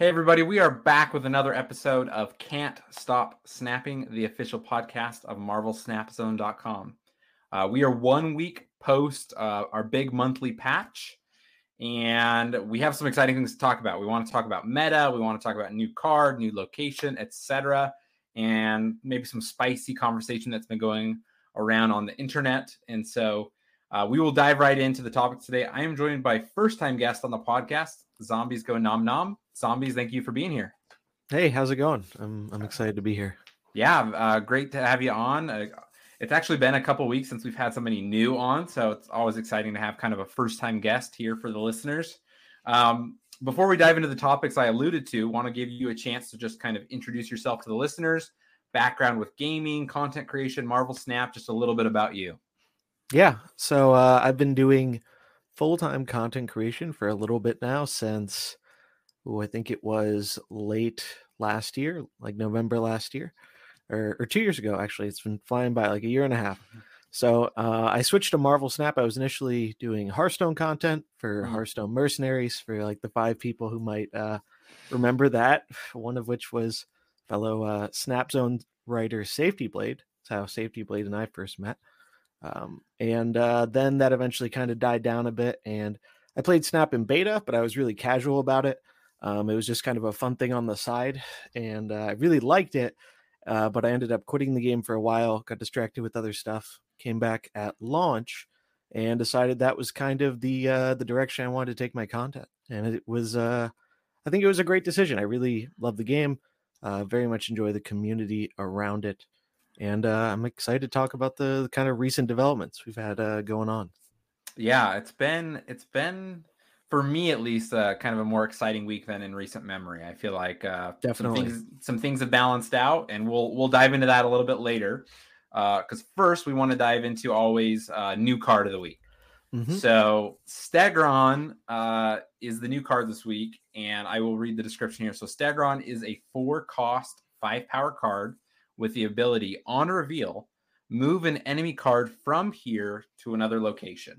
Hey, everybody, we are back with another episode of Can't Stop Snapping, the official podcast of MarvelSnapZone.com. Uh, we are one week post uh, our big monthly patch, and we have some exciting things to talk about. We want to talk about meta, we want to talk about new card, new location, etc., and maybe some spicy conversation that's been going around on the internet. And so uh, we will dive right into the topics today. I am joined by first time guest on the podcast, Zombies Go Nom Nom. Zombies, thank you for being here. Hey, how's it going? I'm I'm excited to be here. Yeah, uh, great to have you on. Uh, it's actually been a couple weeks since we've had somebody new on, so it's always exciting to have kind of a first time guest here for the listeners. Um, before we dive into the topics I alluded to, want to give you a chance to just kind of introduce yourself to the listeners, background with gaming, content creation, Marvel Snap, just a little bit about you. Yeah, so uh, I've been doing full time content creation for a little bit now since ooh, I think it was late last year, like November last year, or, or two years ago, actually. It's been flying by like a year and a half. Mm-hmm. So uh, I switched to Marvel Snap. I was initially doing Hearthstone content for mm-hmm. Hearthstone Mercenaries for like the five people who might uh, remember that. One of which was fellow uh, Snap Zone writer Safety Blade. That's how Safety Blade and I first met. Um, and uh, then that eventually kind of died down a bit. And I played Snap in beta, but I was really casual about it. Um, it was just kind of a fun thing on the side, and uh, I really liked it. Uh, but I ended up quitting the game for a while, got distracted with other stuff, came back at launch, and decided that was kind of the uh, the direction I wanted to take my content. And it was, uh, I think it was a great decision. I really love the game, uh, very much enjoy the community around it, and uh, I'm excited to talk about the, the kind of recent developments we've had uh, going on. Yeah, it's been it's been for me at least, uh, kind of a more exciting week than in recent memory. I feel like uh, definitely some things, some things have balanced out, and we'll we'll dive into that a little bit later. Because uh, first, we want to dive into always uh, new card of the week. Mm-hmm. So Stegron uh, is the new card this week, and I will read the description here. So Stegron is a four-cost, five-power card with the ability on reveal move an enemy card from here to another location.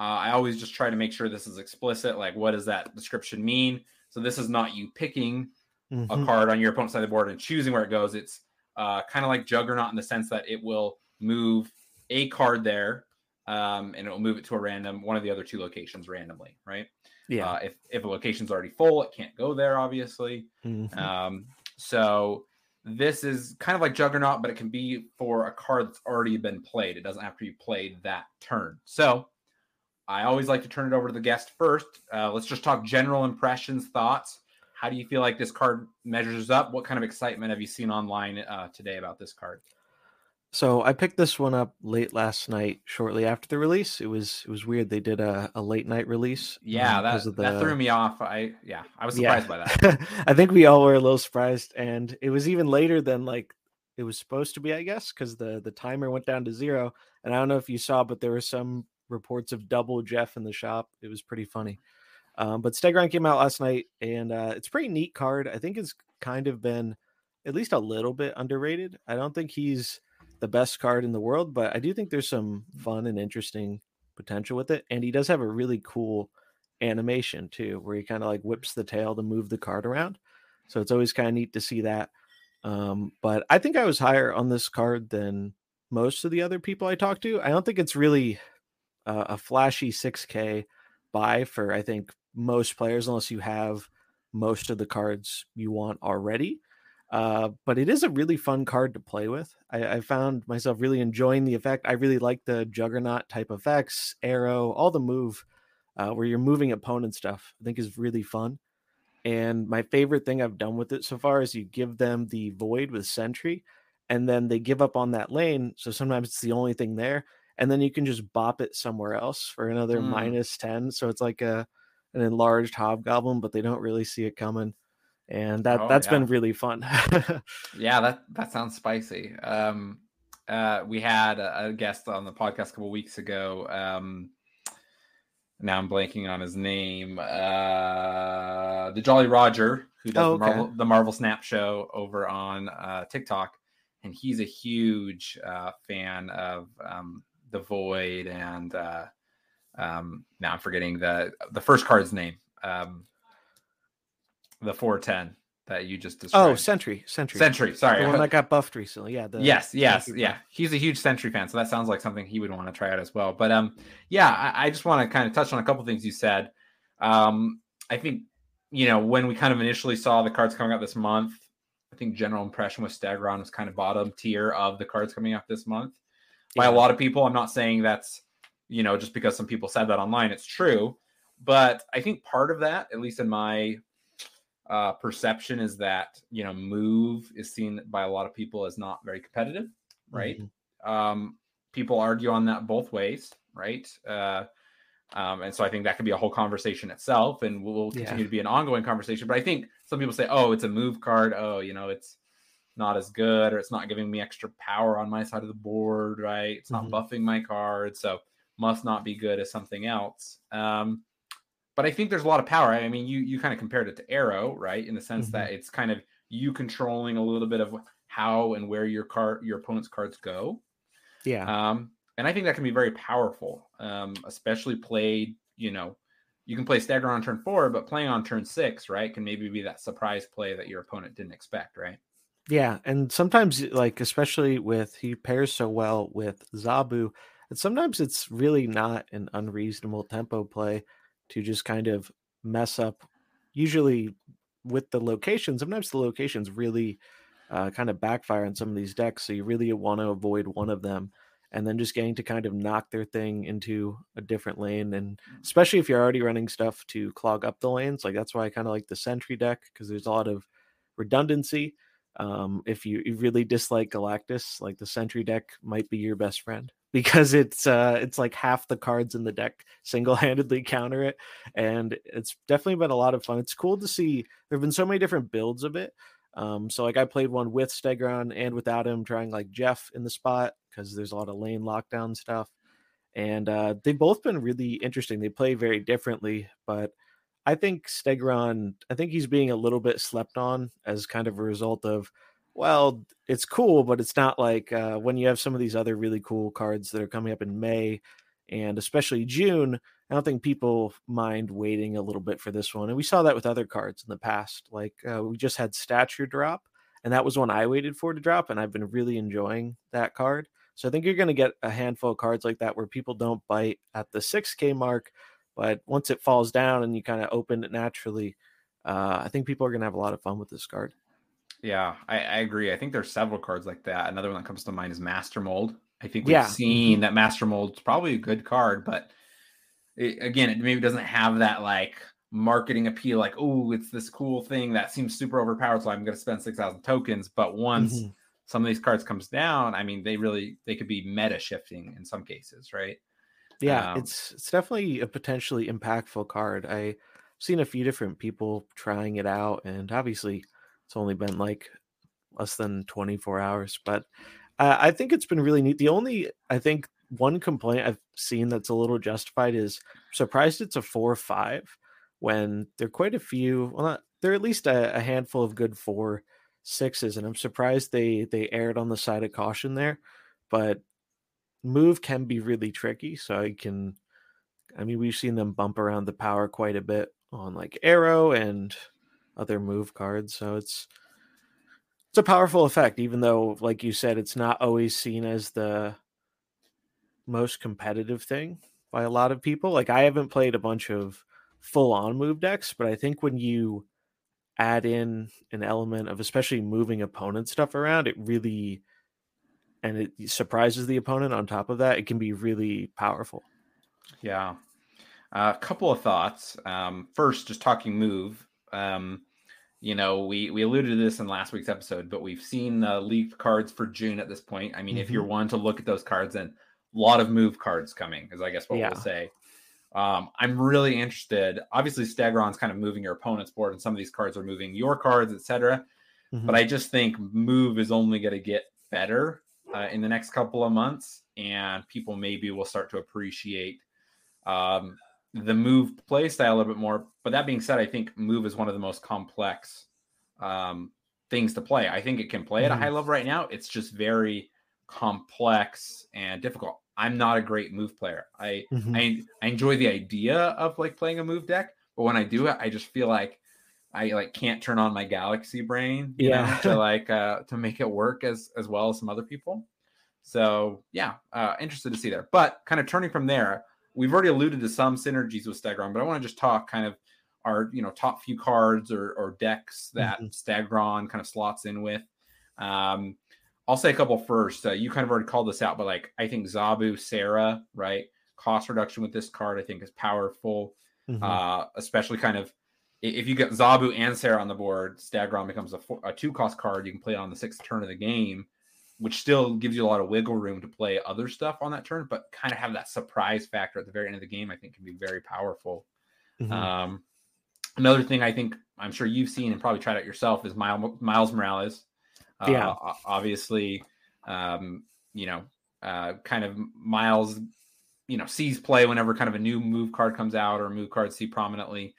Uh, I always just try to make sure this is explicit. Like, what does that description mean? So this is not you picking mm-hmm. a card on your opponent's side of the board and choosing where it goes. It's uh, kind of like Juggernaut in the sense that it will move a card there, um, and it will move it to a random one of the other two locations randomly, right? Yeah. Uh, if if a location's already full, it can't go there, obviously. Mm-hmm. Um, so this is kind of like Juggernaut, but it can be for a card that's already been played. It doesn't have to be played that turn. So I always like to turn it over to the guest first. Uh, let's just talk general impressions, thoughts. How do you feel like this card measures up? What kind of excitement have you seen online uh, today about this card? So I picked this one up late last night, shortly after the release. It was it was weird. They did a, a late night release. Yeah, um, that, the, that threw me off. I yeah, I was surprised yeah. by that. I think we all were a little surprised, and it was even later than like it was supposed to be, I guess, because the the timer went down to zero. And I don't know if you saw, but there were some reports of double Jeff in the shop. It was pretty funny. Um, but Stegron came out last night, and uh, it's a pretty neat card. I think it's kind of been at least a little bit underrated. I don't think he's the best card in the world, but I do think there's some fun and interesting potential with it. And he does have a really cool animation too, where he kind of like whips the tail to move the card around. So it's always kind of neat to see that. Um, but I think I was higher on this card than most of the other people I talked to. I don't think it's really uh, a flashy 6K buy for I think most players, unless you have most of the cards you want already. Uh, but it is a really fun card to play with. I, I, found myself really enjoying the effect. I really like the Juggernaut type effects, Aero, all the move uh, where you're moving opponent stuff. I think is really fun. And my favorite thing I've done with it so far is you give them the void with Sentry, and then they give up on that lane. So sometimes it's the only thing there, and then you can just bop it somewhere else for another mm. minus 10 so it's like a an enlarged hobgoblin but they don't really see it coming and that oh, that's yeah. been really fun yeah that that sounds spicy um uh we had a, a guest on the podcast a couple weeks ago um now i'm blanking on his name uh the jolly roger who does oh, okay. the, marvel, the marvel snap show over on uh tiktok and he's a huge uh, fan of um, the Void and uh, um, now I'm forgetting the the first card's name. Um, the 410 that you just described. Oh, Sentry, Sentry, Sentry. Sorry, the one that got buffed recently. Yeah. The, yes, yes, yeah. He's a huge Sentry fan, so that sounds like something he would want to try out as well. But um, yeah, I, I just want to kind of touch on a couple things you said. Um, I think you know when we kind of initially saw the cards coming out this month, I think general impression with Stegron was kind of bottom tier of the cards coming out this month by yeah. a lot of people. I'm not saying that's you know just because some people said that online. It's true, but I think part of that, at least in my uh, perception is that you know move is seen by a lot of people as not very competitive right mm-hmm. um, people argue on that both ways right uh, um, and so i think that could be a whole conversation itself and will continue yeah. to be an ongoing conversation but i think some people say oh it's a move card oh you know it's not as good or it's not giving me extra power on my side of the board right it's not mm-hmm. buffing my card so must not be good as something else um, but I think there's a lot of power. I mean, you you kind of compared it to Aero, right? In the sense mm-hmm. that it's kind of you controlling a little bit of how and where your card your opponent's cards go. Yeah. Um, and I think that can be very powerful, um, especially played. You know, you can play Stegron on turn four, but playing on turn six, right, can maybe be that surprise play that your opponent didn't expect, right? Yeah, and sometimes, like especially with he pairs so well with Zabu, and sometimes it's really not an unreasonable tempo play to just kind of mess up usually with the location sometimes the locations really uh, kind of backfire on some of these decks so you really want to avoid one of them and then just getting to kind of knock their thing into a different lane and especially if you're already running stuff to clog up the lanes like that's why i kind of like the sentry deck because there's a lot of redundancy um, if you, you really dislike galactus like the sentry deck might be your best friend because it's uh it's like half the cards in the deck single-handedly counter it and it's definitely been a lot of fun. It's cool to see there have been so many different builds of it um so like i played one with stegron and without him trying like jeff in the spot because there's a lot of lane lockdown stuff and uh they've both been really interesting. They play very differently but i think stegron i think he's being a little bit slept on as kind of a result of well, it's cool, but it's not like uh, when you have some of these other really cool cards that are coming up in May and especially June. I don't think people mind waiting a little bit for this one. And we saw that with other cards in the past. Like uh, we just had Stature drop, and that was one I waited for to drop, and I've been really enjoying that card. So I think you're going to get a handful of cards like that where people don't bite at the 6K mark, but once it falls down and you kind of open it naturally, uh, I think people are going to have a lot of fun with this card. Yeah, I, I, agree. I think there's several cards like that. Another one that comes to mind is Master Mold. I think we've yeah. seen mm-hmm. that Master Mold's probably a good card, but it, again, it maybe doesn't have that like marketing appeal. Like, oh, it's this cool thing that seems super overpowered, so I'm going to spend six thousand tokens. But once mm-hmm. some of these cards comes down, I mean, they really they could be meta shifting in some cases, right? Yeah, um, it's it's definitely a potentially impactful card. I've seen a few different people trying it out, and obviously it's only been like less than 24 hours, but uh, I think it's been really neat. The only, I think, one complaint I've seen that's a little justified is surprised it's a four or five when there are quite a few. Well, not there are at least a, a handful of good four sixes, and I'm surprised they they aired on the side of caution there. But move can be really tricky, so I can. I mean, we've seen them bump around the power quite a bit on like Aero and other move cards. So it's it's a powerful effect, even though, like you said, it's not always seen as the most competitive thing by a lot of people. Like I haven't played a bunch of full on move decks, but I think when you add in an element of especially moving opponent stuff around, it really and it surprises the opponent on top of that, it can be really powerful. Yeah. A uh, couple of thoughts. Um, first, just talking move. Um, you know, we we alluded to this in last week's episode, but we've seen the leaked cards for June at this point. I mean, mm-hmm. if you're mm-hmm. one to look at those cards, and a lot of move cards coming, is I guess what yeah. we'll say. Um, I'm really interested. Obviously, Stegron's kind of moving your opponent's board, and some of these cards are moving your cards, etc. Mm-hmm. But I just think move is only going to get better uh, in the next couple of months, and people maybe will start to appreciate um, the move play style a little bit more. But that being said, I think move is one of the most complex um, things to play. I think it can play mm-hmm. at a mm-hmm. high level right now. It's just very complex and difficult. I'm not a great move player. I, mm-hmm. I I enjoy the idea of like playing a move deck, but when I do it, I just feel like I like can't turn on my galaxy brain, yeah, know, to like uh to make it work as as well as some other people. So yeah, uh interested to see there. But kind of turning from there, we've already alluded to some synergies with Stegron, but I want to just talk kind of our you know top few cards or, or decks that mm-hmm. Stegron kind of slots in with. Um, I'll say a couple first. Uh, you kind of already called this out, but like I think Zabu, Sera, right? Cost reduction with this card, I think, is powerful. Mm-hmm. Uh, especially kind of if you get Zabu and Sera on the board, Stegron becomes a, four, a two cost card. You can play it on the sixth turn of the game, which still gives you a lot of wiggle room to play other stuff on that turn, but kind of have that surprise factor at the very end of the game. I think can be very powerful. Mm-hmm. Um, another thing I think I'm sure you've seen and probably tried out yourself is Miles, Miles Morales. Uh, yeah, obviously, um, you know, uh, kind of Miles, you know, sees play whenever kind of a new move card comes out or move cards see prominently.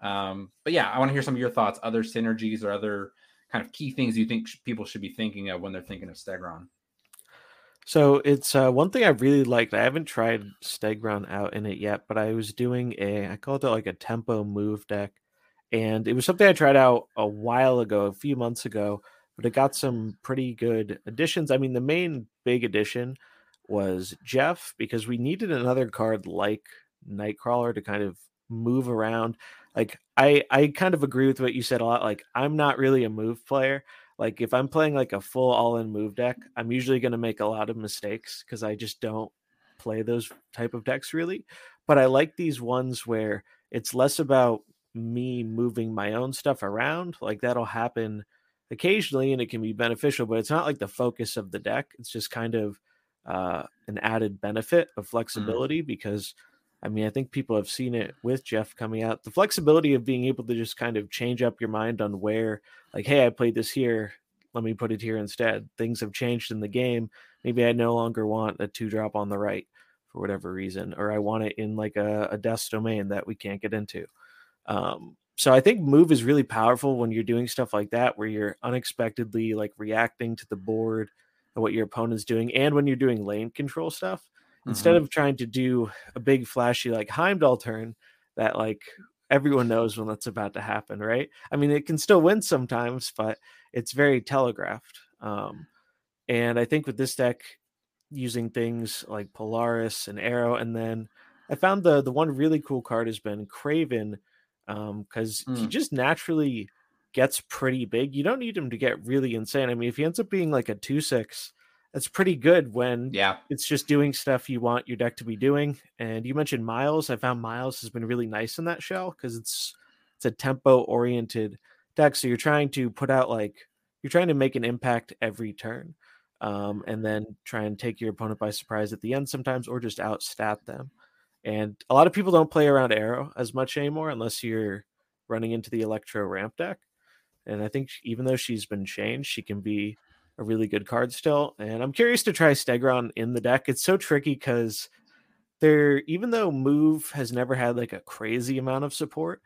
Um, but yeah, I want to hear some of your thoughts, other synergies or other kind of key things you think people should be thinking of when they're thinking of Stegron. So it's uh, one thing I really liked. I haven't tried Stegron out in it yet, but I was doing a I called it like a tempo move deck, and it was something I tried out a while ago, a few months ago. But it got some pretty good additions. I mean, the main big addition was Jeff because we needed another card like Nightcrawler to kind of move around like I I kind of agree with what you said a lot. Like I'm not really a move player. Like if I'm playing like a full all-in move deck, I'm usually going to make a lot of mistakes because I just don't play those type of decks really. But I like these ones where it's less about me moving my own stuff around. Like that'll happen occasionally and it can be beneficial, but it's not like the focus of the deck. It's just kind of uh, an added benefit of mm. flexibility mm. because I mean, I think people have seen it with Jeff coming out. The flexibility of being able to just kind of change up your mind on where, like, hey, I played this here. Let me put it here instead. Things have changed in the game. Maybe I no longer want a two drop on the right for whatever reason, or I want it in like a, a death domain that we can't get into. Um, so I think move is really powerful when you're doing stuff like that, where you're unexpectedly like reacting to the board and what your opponent's doing, and when you're doing lane control stuff instead mm-hmm. of trying to do a big flashy like Heimdall turn that like everyone knows when that's about to happen, right? I mean, it can still win sometimes, but it's very telegraphed. Um, and I think with this deck, using things like Polaris and Aero, and then I found the the one really cool card has been Kraven, because um, mm. he just naturally gets pretty big. You don't need him to get really insane. I mean, if he ends up being like a two six that's pretty good when yeah it's just doing stuff you want your deck to be doing. And you mentioned Miles. I found Miles has been really nice in that shell because it's it's a tempo oriented deck. So you're trying to put out like you're trying to make an impact every turn. Um, and then try and take your opponent by surprise at the end sometimes, or just outstat them. And a lot of people don't play around Aero as much anymore unless you're running into the Electro ramp deck. And I think even though she's been changed, she can be a really good card still. And I'm curious to try Stegron in the deck. It's so tricky because there, even though Move has never had like a crazy amount of support,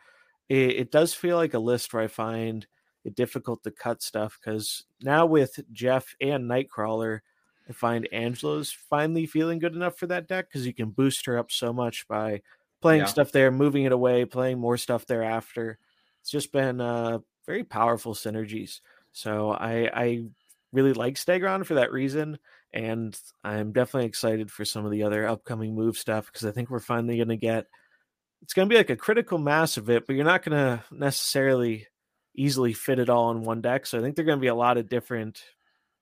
it, it does feel like a list where I find it difficult to cut stuff because now with Jeff and Nightcrawler, I find Angela's finally feeling good enough for that deck because you can boost her up so much by playing yeah. stuff there, moving it away, playing more stuff thereafter. It's just been uh, very powerful synergies. So I, I really like Stegron for that reason. And I'm definitely excited for some of the other upcoming move stuff because I think we're finally going to get it's going to be like a critical mass of it, but you're not going to necessarily easily fit it all in one deck. So I think there're going to be a lot of different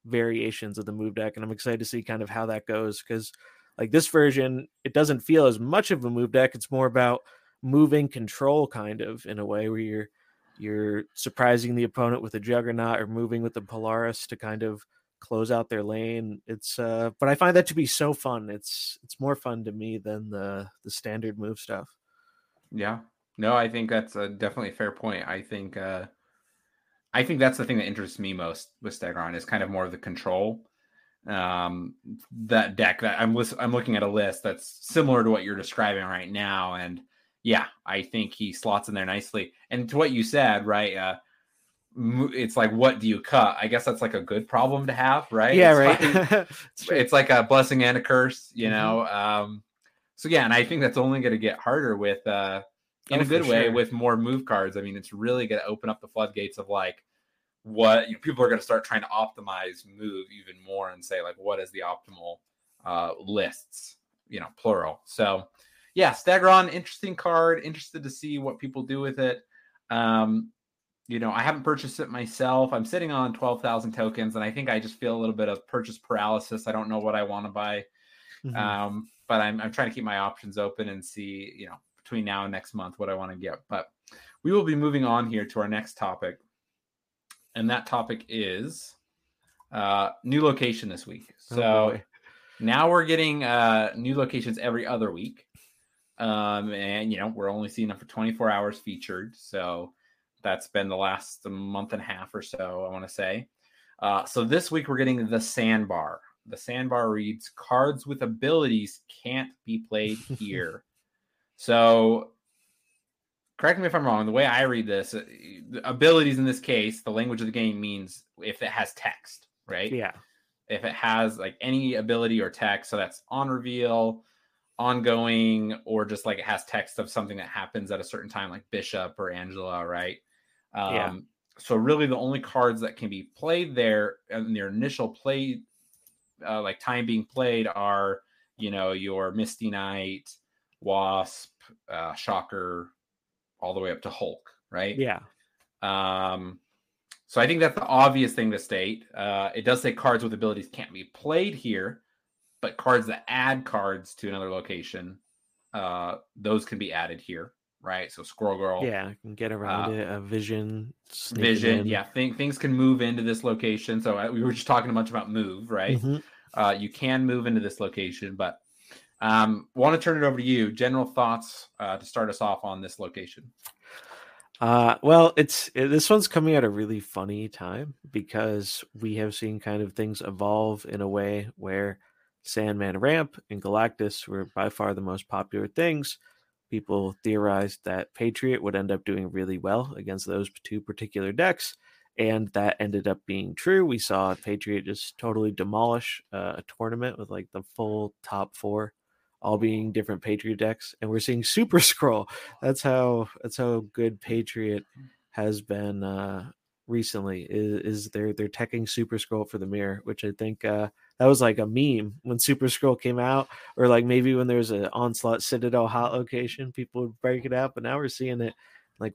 variations of the move deck. And I'm excited to see kind of how that goes because, like this version, it doesn't feel as much of a move deck. It's more about moving control, kind of in a way where you're you're surprising the opponent with a juggernaut or moving with the Polaris to kind of close out their lane. It's uh but I find that to be so fun. It's it's more fun to me than the the standard move stuff. Yeah. No, I think that's a definitely a fair point. I think uh I think that's the thing that interests me most with Stegron is kind of more of the control. Um that deck that I'm I'm looking at a list that's similar to what you're describing right now and yeah, I think he slots in there nicely. And to what you said, right? Uh, it's like, what do you cut? I guess that's like a good problem to have, right? Yeah, it's right. Like, it's like a blessing and a curse, you mm-hmm. know. Um, so yeah, and I think that's only going to get harder with uh, in oh, a good way with more move cards. I mean, it's really going to open up the floodgates of like what you know, people are going to start trying to optimize move even more and say like what is the optimal uh, lists, you know, plural. So yeah, Stegron, interesting card. Interested to see what people do with it. Um, you know, I haven't purchased it myself. I'm sitting on 12,000 tokens, and I think I just feel a little bit of purchase paralysis. I don't know what I want to buy. Mm-hmm. Um, but I'm, I'm trying to keep my options open and see, you know, between now and next month what I want to get. But we will be moving on here to our next topic. And that topic is uh, new location this week. Oh, so oh now we're getting uh, new locations every other week. Um, and, you know, we're only seeing them for 24 hours featured. So that's been the last month and a half or so, I want to say. Uh, so this week we're getting the sandbar. The sandbar reads cards with abilities can't be played here. so correct me if I'm wrong. The way I read this, uh, abilities in this case, the language of the game means if it has text, right? Yeah. If it has like any ability or text, so that's on reveal, ongoing, or just like it has text of something that happens at a certain time, like Bishop or Angela, right? Um, yeah. So really, the only cards that can be played there in their initial play uh, like time being played are you know your Misty Knight, Wasp, uh, Shocker, all the way up to Hulk, right? Yeah. Um, so I think that's the obvious thing to state. Uh, it does say cards with abilities can't be played here, but cards that add cards to another location, uh, those can be added here, right? So Squirrel Girl, yeah, can get around uh, it. A Vision, Vision, yeah, th- things can move into this location. So I, uh, we were just talking a bunch about move, right? Mm-hmm. Uh, you can move into this location, but um, want to turn it over to you. General thoughts uh, to start us off on this location. Uh, well, it's it, this one's coming at a really funny time because we have seen kind of things evolve in a way where Sandman Ramp and Galactus were by far the most popular things. People theorized that Patriot would end up doing really well against those two particular decks and that ended up being true. We saw Patriot just totally demolish uh, a tournament with like the full top four, all being different Patriot decks, and we're seeing Super Skrull. That's how that's how good Patriot has been uh, recently. Is, is they're they're teching Super Skrull for the mirror, which I think uh, that was like a meme when Super Skrull came out, or like maybe when there's an Onslaught Citadel hot location, people would break it out. But now we're seeing it like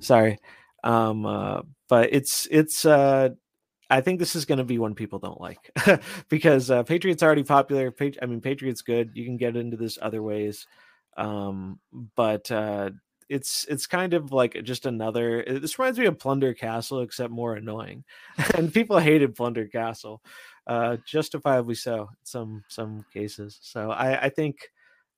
Sorry. Um, uh, but it's it's uh, I think this is going to be one people don't like because uh, Patriots already popular. Pat- I mean, Patriots good. You can get into this other ways, um, but uh, it's it's kind of like just another. This reminds me of Plunder Castle, except more annoying. and people hated Plunder Castle, uh, justifiably so in some some cases. So I, I think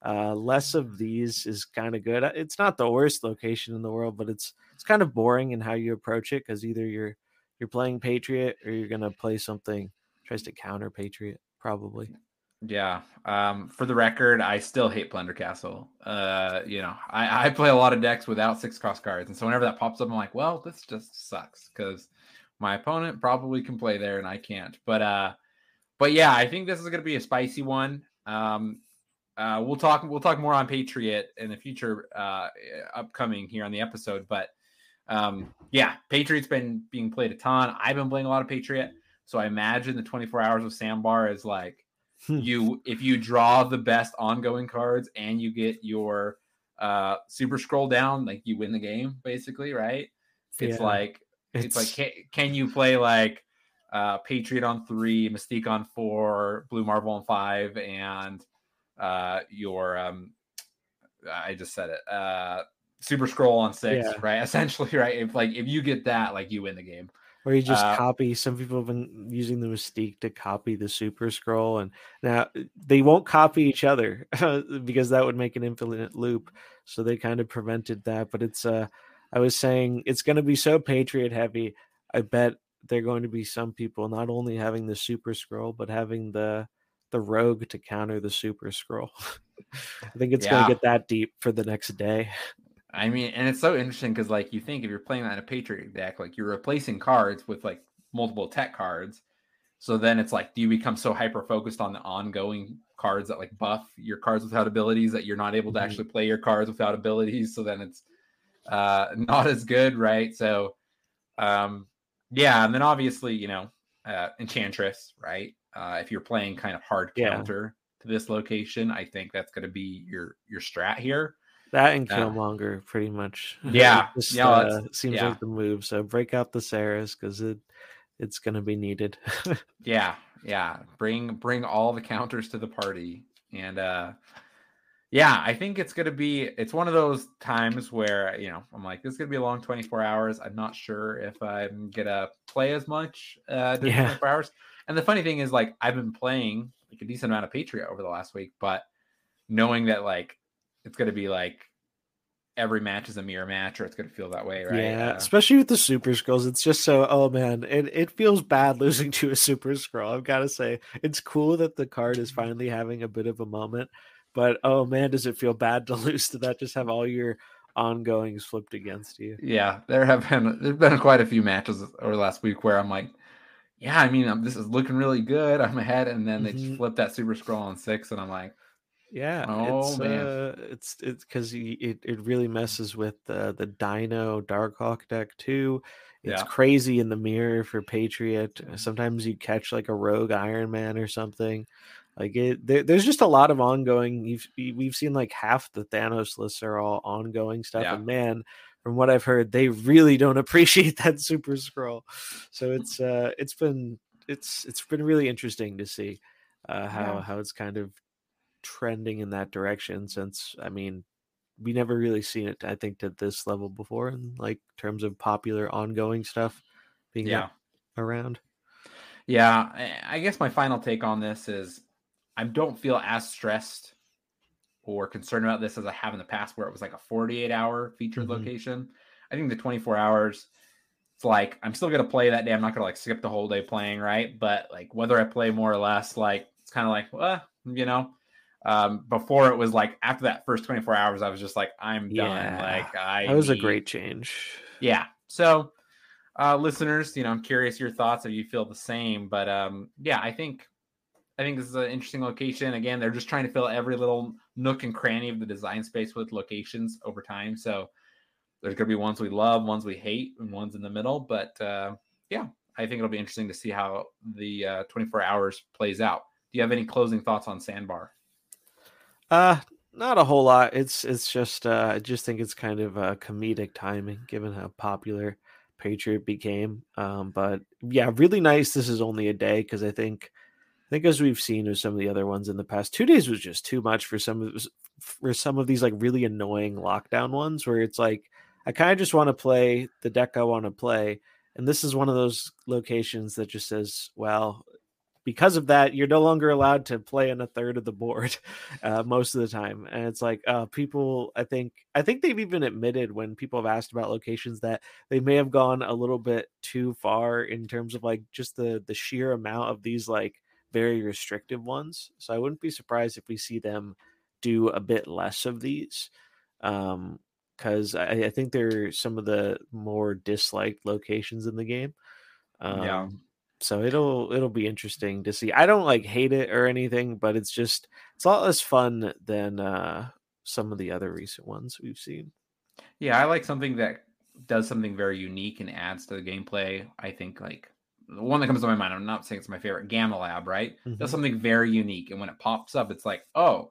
uh, less of these is kind of good. It's not the worst location in the world, but it's it's kind of boring in how you approach it because either you're you're playing Patriot or you're gonna play something tries to counter Patriot probably. Yeah. Um, for the record, I still hate Plunder Castle. Uh, you know, I, I play a lot of decks without six cross cards, and so whenever that pops up, I'm like, well, this just sucks because my opponent probably can play there and I can't. But uh, but yeah, I think this is gonna be a spicy one. Um, uh, we'll talk. We'll talk more on Patriot in the future, uh, upcoming here on the episode. But um, yeah, Patriot's been being played a ton. I've been playing a lot of Patriot, so I imagine the 24 hours of Sandbar is like. You if you draw the best ongoing cards and you get your uh, Super Skrull down, like you win the game, basically, right? It's yeah. like it's, it's like can, can you play like uh, Patriot on three, Mystique on four, Blue Marvel on five, and uh, your um, I just said it. Uh, Super Skrull on six, yeah. right? Essentially, right? If like if you get that, like you win the game. Or you just uh, copy. Some people have been using the Mystique to copy the Super Skrull, and now they won't copy each other because that would make an infinite loop. So they kind of prevented that. But it's uh, I was saying it's going to be so Patriot heavy. I bet they're going to be some people not only having the Super Skrull, but having the the rogue to counter the super Skrull. I think it's yeah. going to get that deep for the next day. I mean, and it's so interesting because, like, you think if you're playing that in a Patriot deck, like you're replacing cards with like multiple tech cards. So then it's like, do you become so hyper focused on the ongoing cards that like buff your cards without abilities that you're not able to mm-hmm. actually play your cards without abilities? So then it's uh, not as good, right? So, um, yeah, and then obviously, you know, uh, Enchantress, right? Uh, if you're playing kind of hard counter yeah. to this location, I think that's going to be your your strat here. That and Killmonger, uh, pretty much. Yeah, Just, yeah, uh, seems yeah. like the move. So break out the Seras because it it's going to be needed. yeah, yeah. Bring bring all the counters to the party, and uh yeah, I think it's going to be it's one of those times where, you know, I'm like this is going to be a long 24 hours. I'm not sure if I'm going to play as much uh yeah. 24 hours. And the funny thing is like I've been playing like a decent amount of Patriot over the last week, but knowing that like it's going to be like every match is a mirror match or it's going to feel that way right yeah uh, especially with the super Skrulls it's just so oh man it, it feels bad losing to a super Skrull i've got to say it's cool that the card is finally having a bit of a moment but oh man, does it feel bad to lose to that? Just have all your ongoings flipped against you. Yeah, there have been there've been quite a few matches over the last week where I'm like, yeah, I mean, I'm, this is looking really good. I'm ahead, and then they mm-hmm. flip that super Skrull on six, and I'm like, yeah, oh it's, man, uh, it's it's because it it really messes with the the Dino Darkhawk deck too. It's yeah. crazy in the mirror for Patriot. Sometimes you catch like a rogue Iron Man or something. Like it, there, there's just a lot of ongoing. You've, we've seen like half the Thanos lists are all ongoing stuff, yeah. and man, from what I've heard, they really don't appreciate that Super Skrull. So it's uh, it's been it's it's been really interesting to see uh, how yeah. how it's kind of trending in that direction. Since I mean, we never really seen it. I think to this level before, in like terms of popular ongoing stuff being yeah. around. Yeah, I guess my final take on this is I don't feel as stressed or concerned about this as I have in the past, where it was like a 48 hour featured mm-hmm. location. I think the 24 hours, it's like I'm still gonna play that day. I'm not gonna like skip the whole day playing, right? But like whether I play more or less, like it's kind of like, well, you know. Um, before it was like after that first 24 hours, I was just like, I'm yeah. done. Like I that was need... a great change. Yeah. So uh listeners, you know, I'm curious your thoughts if you feel the same. But um, yeah, I think I think this is an interesting location. Again, they're just trying to fill every little nook and cranny of the design space with locations over time. So there's going to be ones we love, ones we hate, and ones in the middle. But uh, yeah, I think it'll be interesting to see how the uh, 24 hours plays out. Do you have any closing thoughts on Sandbar? Uh, not a whole lot. It's it's just uh, I just think it's kind of uh, comedic timing given how popular Patriot became. Um, but yeah, really nice. This is only a day because I think I think as we've seen with some of the other ones in the past, two days was just too much for some of for some of these like really annoying lockdown ones where it's like I kind of just want to play the deck I want to play, and this is one of those locations that just says, well, because of that, you're no longer allowed to play in a third of the board uh, most of the time. And it's like uh, people, I think, I think they've even admitted when people have asked about locations that they may have gone a little bit too far in terms of like just the the sheer amount of these like very restrictive ones. So I wouldn't be surprised if we see them do a bit less of these. Um, because I, I, think they're some of the more disliked locations in the game. Um, yeah. So it'll it'll be interesting to see. I don't like hate it or anything, but it's just it's a lot less fun than uh, some of the other recent ones we've seen. Yeah, I like something that does something very unique and adds to the gameplay. I think like the one that comes to my mind, I'm not saying it's my favorite, Gamma Lab, right? Mm-hmm. Does something very unique. And when it pops up, it's like, oh,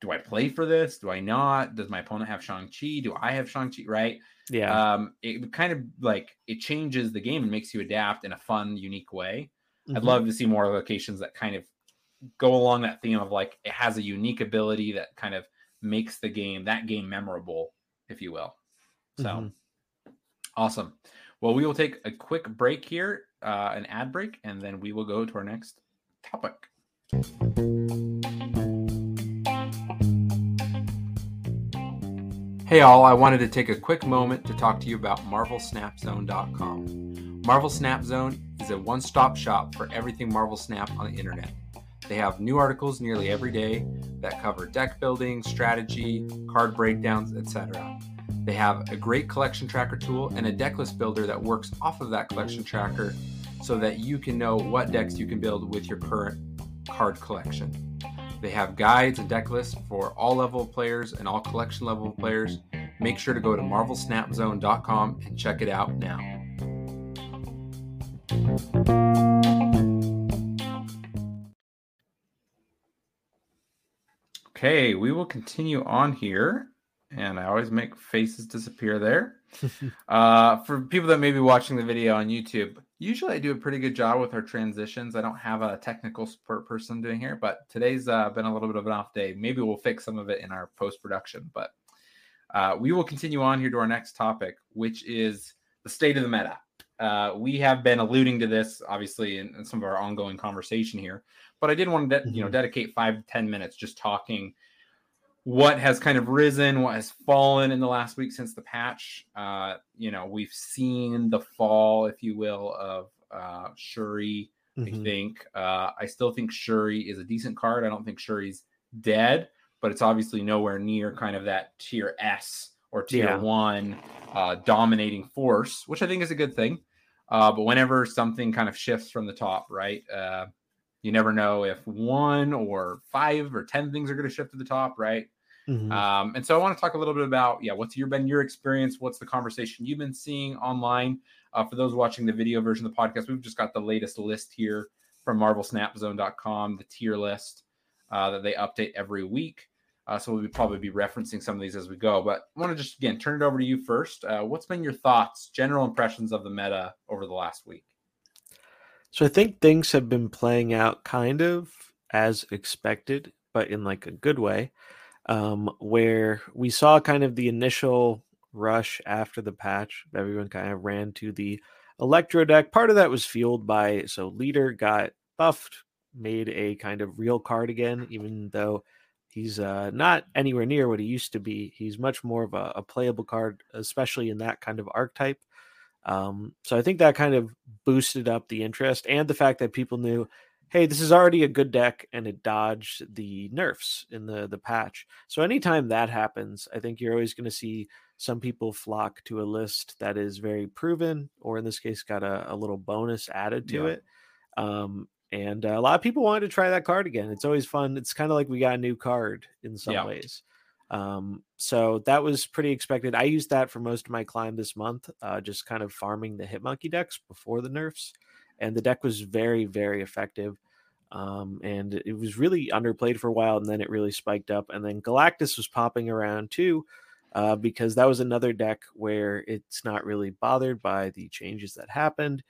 do I play for this? Do I not? Does my opponent have Shang-Chi? Do I have Shang-Chi? Right. Yeah. Um, it kind of like it changes the game and makes you adapt in a fun, unique way. Mm-hmm. I'd love to see more locations that kind of go along that theme of like it has a unique ability that kind of makes the game that game memorable, if you will. So mm-hmm. awesome. Well, we will take a quick break here, uh, an ad break, and then we will go to our next topic. Hey, all, I wanted to take a quick moment to talk to you about MarvelSnapZone.com. Marvel Snap Zone is a one stop shop for everything Marvel Snap on the internet. They have new articles nearly every day that cover deck building, strategy, card breakdowns, etc. They have a great collection tracker tool and a decklist builder that works off of that collection tracker so that you can know what decks you can build with your current card collection. They have guides and deck lists for all level players and all collection level players. Make sure to go to marvelsnapzone.com and check it out now. Okay, we will continue on here. And I always make faces disappear there. uh, for people that may be watching the video on YouTube, usually I do a pretty good job with our transitions. I don't have a technical support person doing here, but today's uh, been a little bit of an off day. Maybe we'll fix some of it in our post production. But uh, we will continue on here to our next topic, which is the state of the meta. Uh, we have been alluding to this, obviously, in, in, some of our ongoing conversation here. But I did want to, de- you know, mm-hmm. dedicate five to ten minutes just talking what has kind of risen, what has fallen in the last week since the patch. Uh, you know, we've seen the fall, if you will, of uh, Shuri. Mm-hmm. I think uh, I still think Shuri is a decent card. I don't think Shuri's dead, but it's obviously nowhere near kind of that tier S or tier yeah. one uh, dominating force, which I think is a good thing. Uh, but whenever something kind of shifts from the top, right? Uh, you never know if one or five or ten things are going to shift to the top, right? Mm-hmm. Um, and so I want to talk a little bit about, yeah, what's your been your experience? What's the conversation you've been seeing online? Uh, for those watching the video version of the podcast, we've just got the latest list here from MarvelSnapZone.com, the tier list uh, that they update every week. Uh, so we'll probably be referencing some of these as we go. But I want to just again turn it over to you first. Uh, what's been your thoughts, general impressions of the meta over the last week? So I think things have been playing out kind of as expected, but in like a good way um, where we saw kind of the initial rush after the patch. Everyone kind of ran to the Electro deck. Part of that was fueled by so leader got buffed, made a kind of real card again, even though he's uh, not anywhere near what he used to be. He's much more of a, a playable card, especially in that kind of archetype. Um, so I think that kind of boosted up the interest and the fact that people knew hey, this is already a good deck and it dodged the nerfs in the the patch. So anytime that happens, I think you're always going to see some people flock to a list that is very proven, or in this case, got a, a little bonus added to yeah. it. Um, and uh, a lot of people wanted to try that card again. It's always fun. It's kind of like we got a new card in some yeah. ways. Um, so that was pretty expected. I used that for most of my climb this month, uh, just kind of farming the Hitmonkey decks before the nerfs and the deck was very very effective um, and it was really underplayed for a while and then it really spiked up and then galactus was popping around too uh, because that was another deck where it's not really bothered by the changes that happened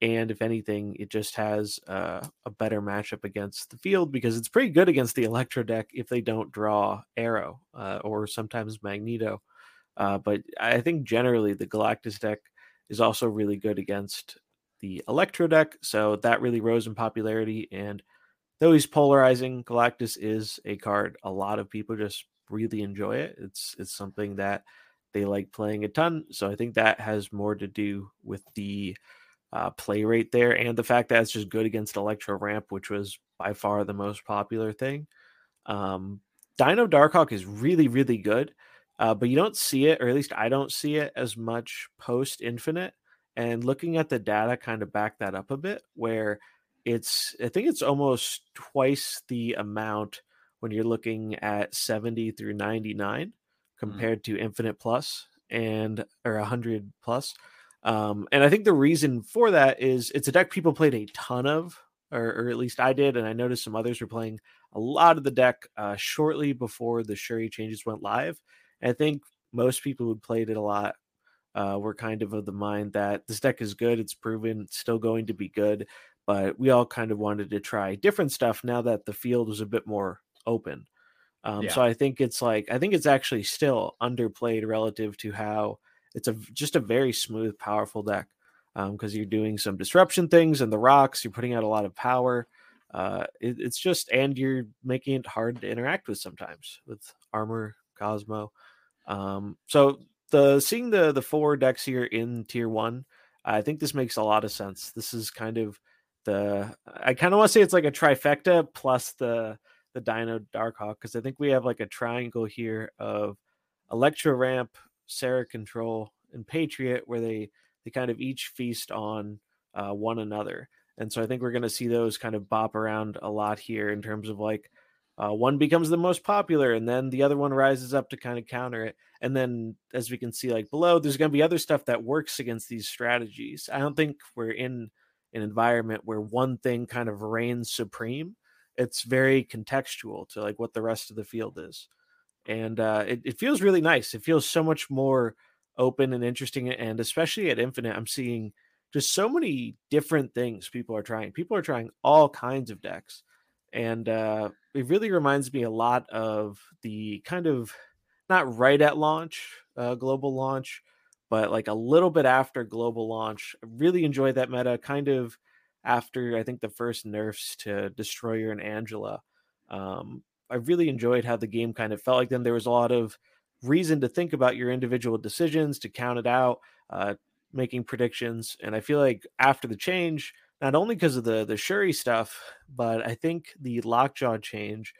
and if anything it just has uh, a better matchup against the field because it's pretty good against the electro deck if they don't draw Aero uh, or sometimes magneto uh, but i think generally the galactus deck is also really good against the Electro deck, so that really rose in popularity. And though he's polarizing, Galactus is a card a lot of people just really enjoy it. It's it's something that they like playing a ton. So I think that has more to do with the uh, play rate there and the fact that it's just good against Electro Ramp, which was by far the most popular thing. Um, Dino Darkhawk is really, really good, uh, but you don't see it, or at least I don't see it as much post Infinite. And looking at the data kind of back that up a bit, where it's, I think it's almost twice the amount when you're looking at 70 through 99 mm. compared mm. to Infinite Plus and or 100 plus. Um, and I think the reason for that is it's a deck people played a ton of, or, or, at least I did, and I noticed some others were playing a lot of the deck uh, shortly before the Shuri changes went live. And I think most people who played it a lot uh, we're kind of of the mind that this deck is good. It's proven it's still going to be good, but we all kind of wanted to try different stuff now that the field was a bit more open. Um, yeah. So I think it's like I think it's actually still underplayed relative to how it's a just a very smooth, powerful deck because um, you're doing some disruption things and the rocks. You're putting out a lot of power. Uh, it, it's just and you're making it hard to interact with sometimes with armor, Cosmo. Um, so the seeing the the four decks here in tier one, I think this makes a lot of sense. This is kind of the I kind of want to say it's like a trifecta plus the the Dino Darkhawk because I think we have like a triangle here of Electro Ramp, Sera Control, and Patriot where they they kind of each feast on uh, one another. And so I think we're going to see those kind of bop around a lot here in terms of like uh, one becomes the most popular and then the other one rises up to kind of counter it. And then as we can see like below, there's going to be other stuff that works against these strategies. I don't think we're in an environment where one thing kind of reigns supreme. It's very contextual to like what the rest of the field is. And uh, it, it feels really nice. It feels so much more open and interesting. And especially at Infinite, I'm seeing just so many different things people are trying. People are trying all kinds of decks. And uh, it really reminds me a lot of the kind of not right at launch, uh, global launch, but like a little bit after global launch. I really enjoyed that meta kind of after I think the first nerfs to Destroyer and Angela. Um, I really enjoyed how the game kind of felt like then there was a lot of reason to think about your individual decisions, to count it out, uh, making predictions. And I feel like after the change, not only because of the the Shuri stuff, but I think the Lockjaw change,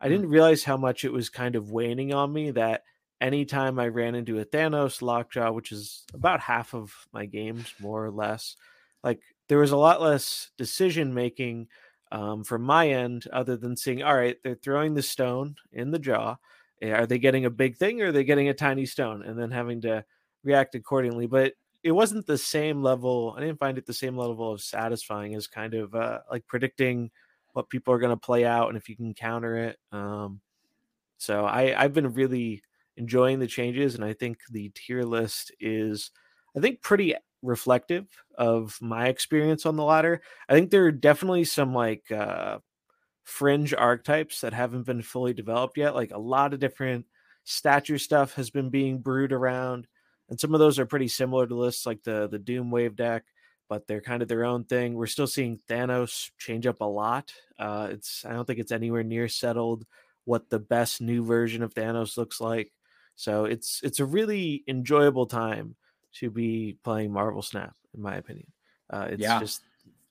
I mm. didn't realize how much it was kind of waning on me that anytime I ran into a Thanos Lockjaw, which is about half of my games, more or less, like there was a lot less decision making um, from my end, other than seeing, all right, they're throwing the stone in the jaw. Eh, are they getting a big thing or are they getting a tiny stone? And then having to react accordingly. But it wasn't the same level. I didn't find it the same level of satisfying as kind of uh, like predicting what people are going to play out and if you can counter it. Um, so I, I've been really enjoying the changes, and I think the tier list is, I think, pretty reflective of my experience on the ladder. I think there are definitely some like uh, fringe archetypes that haven't been fully developed yet. Like a lot of different statue stuff has been being brewed around and some of those are pretty similar to lists like the the Doom Wave deck, but they're kind of their own thing. We're still seeing Thanos change up a lot. Uh, it's I don't think it's anywhere near settled what the best new version of Thanos looks like. So it's it's a really enjoyable time to be playing Marvel Snap, in my opinion. Uh, it's yeah. just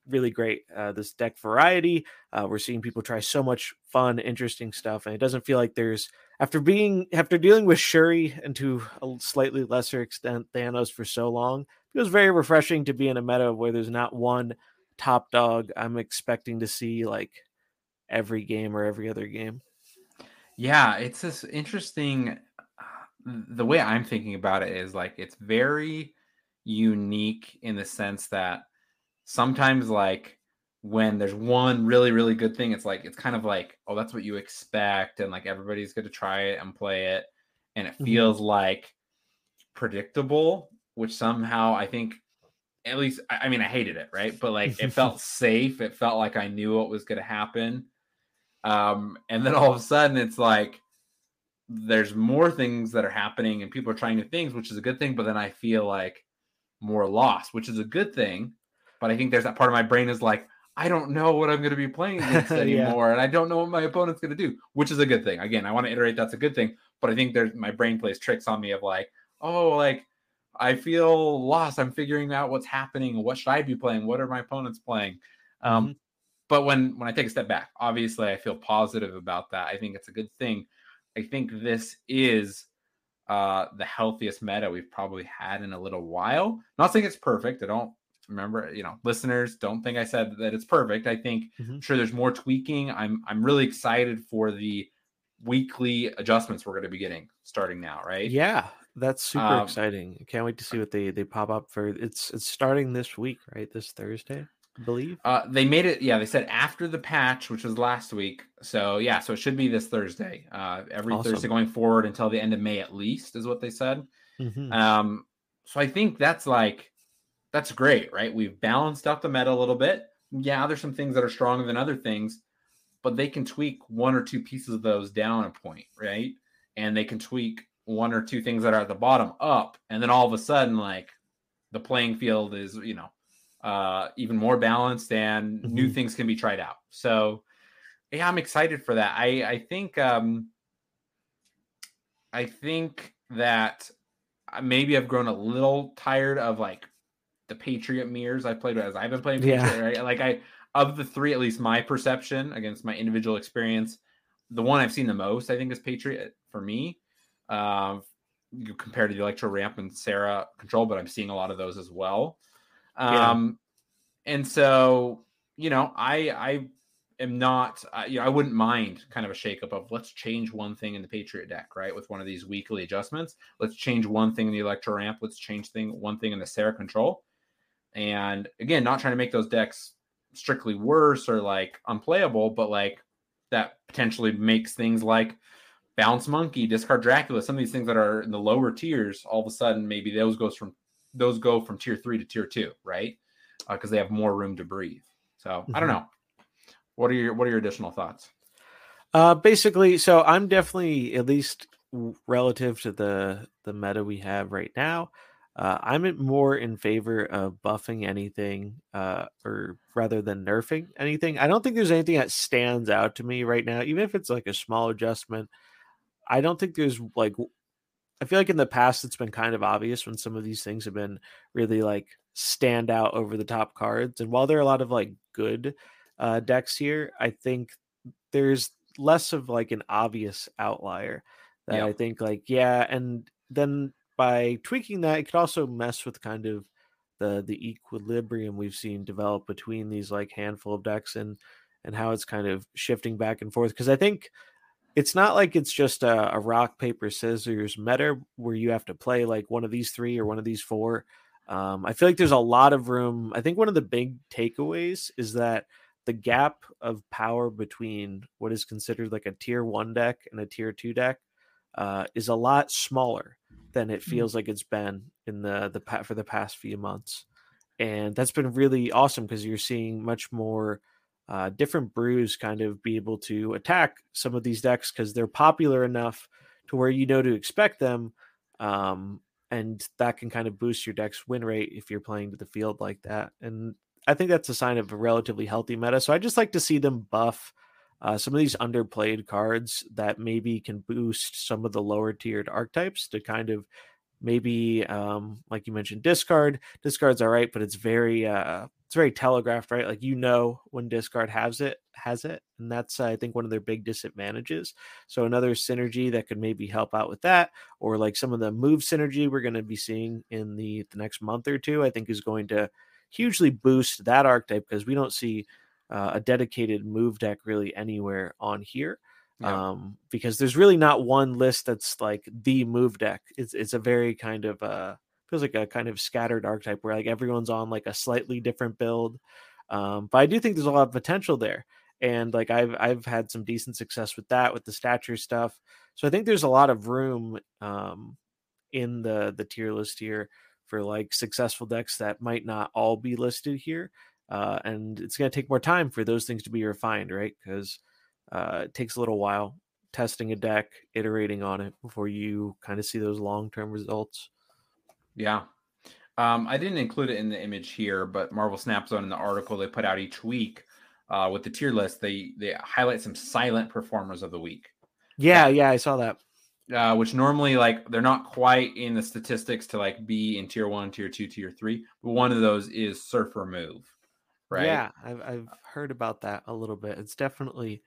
really great. Uh, this deck variety, uh, we're seeing people try so much fun, interesting stuff, and it doesn't feel like there's after being after dealing with Shuri and to a slightly lesser extent Thanos for so long. It was very refreshing to be in a meta where there's not one top dog I'm expecting to see like every game or every other game. Yeah, it's this interesting. The way I'm thinking about it is like it's very unique in the sense that sometimes like when there's one really really good thing it's like it's kind of like oh that's what you expect and like everybody's going to try it and play it and it mm-hmm. feels mm-hmm. like predictable which somehow i think at least I, mean i hated it right but like it felt safe it felt like i knew what was going to happen um and then all of a sudden it's like there's more things that are happening and people are trying new things which is a good thing but then i feel like more lost which is a good thing but I think there's that part of my brain is like, I don't know what I'm going to be playing against anymore, yeah. and I don't know what my opponent's going to do, which is a good thing. Again, I want to iterate that's a good thing, but I think there's my brain plays tricks on me of like, oh, like I feel lost. I'm figuring out what's happening. What should I be playing? What are my opponents playing? Um, mm-hmm. But when when I take a step back, obviously I feel positive about that. I think it's a good thing. I think this is uh, the healthiest meta we've probably had in a little while. Not saying it's perfect. I don't remember you know listeners don't think i said that it's perfect. I think mm-hmm. I'm sure there's more tweaking. I'm i'm really excited for the weekly adjustments we're going to be getting starting now right? Yeah that's super um, exciting. Can't wait to see what they they pop up for it's it's starting this week right? This thursday I believe? Uh they made it yeah they said after the patch which was last week. So yeah so it should be this thursday. Uh every awesome. thursday going forward until the end of may at least is what they said. Mm-hmm. um so i think that's like that's great, right? We've balanced out the meta a little bit. Yeah, there's some things that are stronger than other things, but they can tweak one or two pieces of those down a point, right? And they can tweak one or two things that are at the bottom up, and then all of a sudden, like the playing field is, you know, uh, even more balanced, and mm-hmm. new things can be tried out. So, yeah, I'm excited for that. I I think um, I think that uh, maybe I've grown a little tired of like the Patriot mirrors I played with as I've been playing Patriot, yeah. right? Like I of the three, at least my perception against my individual experience, the one I've seen the most, I think, is Patriot for me. Um, compared to the Electro Ramp and Sera Control, but I'm seeing a lot of those as well. Um, and so you know, I I am not, uh, you know, I wouldn't mind kind of a shakeup of let's change one thing in the Patriot deck, right? With one of these weekly adjustments, let's change one thing in the Electro Ramp, let's change thing one thing in the Sera Control, and again, not trying to make those decks strictly worse or like unplayable, but like that potentially makes things like bounce monkey, discard Dracula, some of these things that are in the lower tiers, all of a sudden maybe those goes from those go from tier three to tier two, right? Because uh, they have more room to breathe. So mm-hmm. I don't mm-hmm. know. What are your what are your additional thoughts? Uh, basically, so I'm definitely at least relative to the the meta we have right now. Uh, I'm more in favor of buffing anything, uh, or rather than nerfing anything. I don't think there's anything that stands out to me right now, even if it's like a small adjustment. I don't think there's like, I feel like in the past it's been kind of obvious when some of these things have been really like stand out over the top cards. And while there are a lot of like good uh, decks here, I think there's less of like an obvious outlier that yeah. I think like yeah, and then by tweaking that, it could also mess with kind of the the equilibrium we've seen develop between these like handful of decks and and how it's kind of shifting back and forth because I think it's not like it's just a, a, rock paper scissors meta where you have to play like one of these three or one of these four. Um, I feel like there's a lot of room. I think one of the big takeaways is that the gap of power between what is considered like a tier one deck and a tier two deck uh, is a lot smaller than it mm-hmm. feels mm-hmm. like it's been in the the for the past few months, and that's been really awesome because you're seeing much more uh, different brews kind of be able to attack some of these decks because they're popular enough to where you know to expect them. Um, and that can kind of boost your deck's win rate if you're playing to the field like that. And I think that's a sign of a relatively healthy meta. So I just like to see them buff uh, some of these underplayed cards that maybe can boost some of the lower tiered archetypes to kind of maybe um, like you mentioned discard. Discard's all right but it's very uh it's very telegraphed right? Like you know when discard has it has it and that's uh, i think one of their big disadvantages. So another synergy that could maybe help out with that or like some of the move synergy we're going to be seeing in the the next month or two i think is going to hugely boost that archetype because we don't see uh, a dedicated move deck really anywhere on here. Yeah. Um, because there's really not one list that's like the move deck. It's it's a very kind of uh feels like a kind of scattered archetype where like everyone's on like a slightly different build. Um, but I do think there's a lot of potential there. And like I've I've had some decent success with that with the stature stuff. So I think there's a lot of room um in the the tier list here for like successful decks that might not all be listed here. Uh, and it's going to take more time for those things to be refined, right? Because uh, it takes a little while testing a deck, iterating on it before you kind of see those long term results. Yeah. Um, I didn't include it in the image here, but Marvel Snap Zone in the article they put out each week uh, with the tier list, they they highlight some silent performers of the week. Yeah, yeah, I saw that uh, which normally like they're not quite in the statistics to like be in tier one, tier two, tier three. But one of those is Surfer Move, right? Yeah, I've I've heard about that a little bit. It's definitely